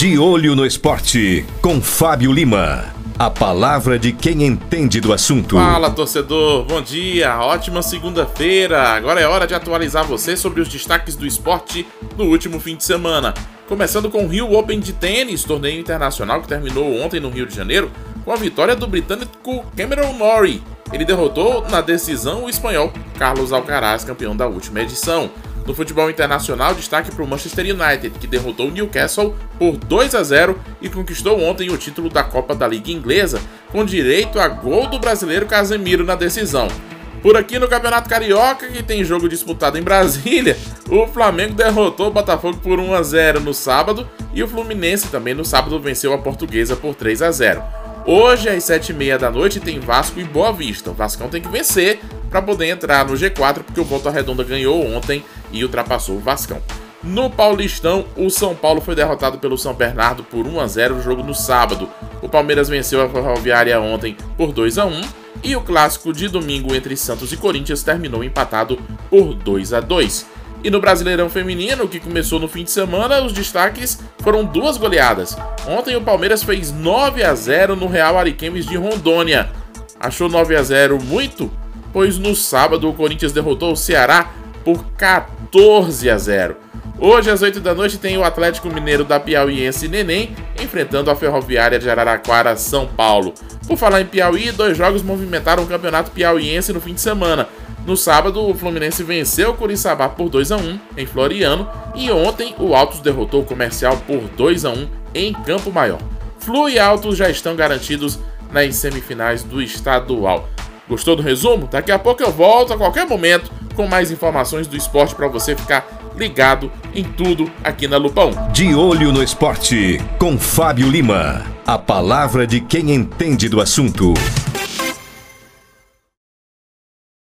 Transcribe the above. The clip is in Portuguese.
De Olho no Esporte, com Fábio Lima. A palavra de quem entende do assunto. Fala, torcedor. Bom dia. Ótima segunda-feira. Agora é hora de atualizar você sobre os destaques do esporte no último fim de semana. Começando com o Rio Open de tênis, torneio internacional que terminou ontem no Rio de Janeiro, com a vitória do britânico Cameron Norrie. Ele derrotou na decisão o espanhol Carlos Alcaraz, campeão da última edição. No futebol internacional, destaque para o Manchester United, que derrotou o Newcastle por 2 a 0 e conquistou ontem o título da Copa da Liga Inglesa, com direito a gol do brasileiro Casemiro na decisão. Por aqui no Campeonato Carioca, que tem jogo disputado em Brasília, o Flamengo derrotou o Botafogo por 1 a 0 no sábado e o Fluminense também no sábado venceu a Portuguesa por 3 a 0. Hoje, às 7h30 da noite, tem Vasco e Boa Vista. O Vascão tem que vencer para poder entrar no G4, porque o Volta Redonda ganhou ontem e ultrapassou o Vascão. No Paulistão, o São Paulo foi derrotado pelo São Bernardo por 1 a 0 no jogo no sábado. O Palmeiras venceu a Ferroviária ontem por 2 a 1 e o clássico de domingo entre Santos e Corinthians terminou empatado por 2 a 2. E no Brasileirão Feminino, que começou no fim de semana, os destaques foram duas goleadas. Ontem o Palmeiras fez 9 a 0 no Real Ariquemes de Rondônia. Achou 9 a 0 muito? Pois no sábado o Corinthians derrotou o Ceará por 14 a 0. Hoje às 8 da noite tem o Atlético Mineiro da Piauiense Neném enfrentando a Ferroviária de Araraquara, São Paulo. Por falar em Piauí, dois jogos movimentaram o Campeonato Piauiense no fim de semana. No sábado, o Fluminense venceu o Curiçaba por 2 a 1 em Floriano e ontem o Altos derrotou o Comercial por 2 a 1 em Campo Maior. Flu e Altos já estão garantidos nas semifinais do estadual. Gostou do resumo? Daqui a pouco eu volto a qualquer momento com mais informações do esporte para você ficar ligado em tudo aqui na Lupão. De Olho no Esporte, com Fábio Lima. A palavra de quem entende do assunto.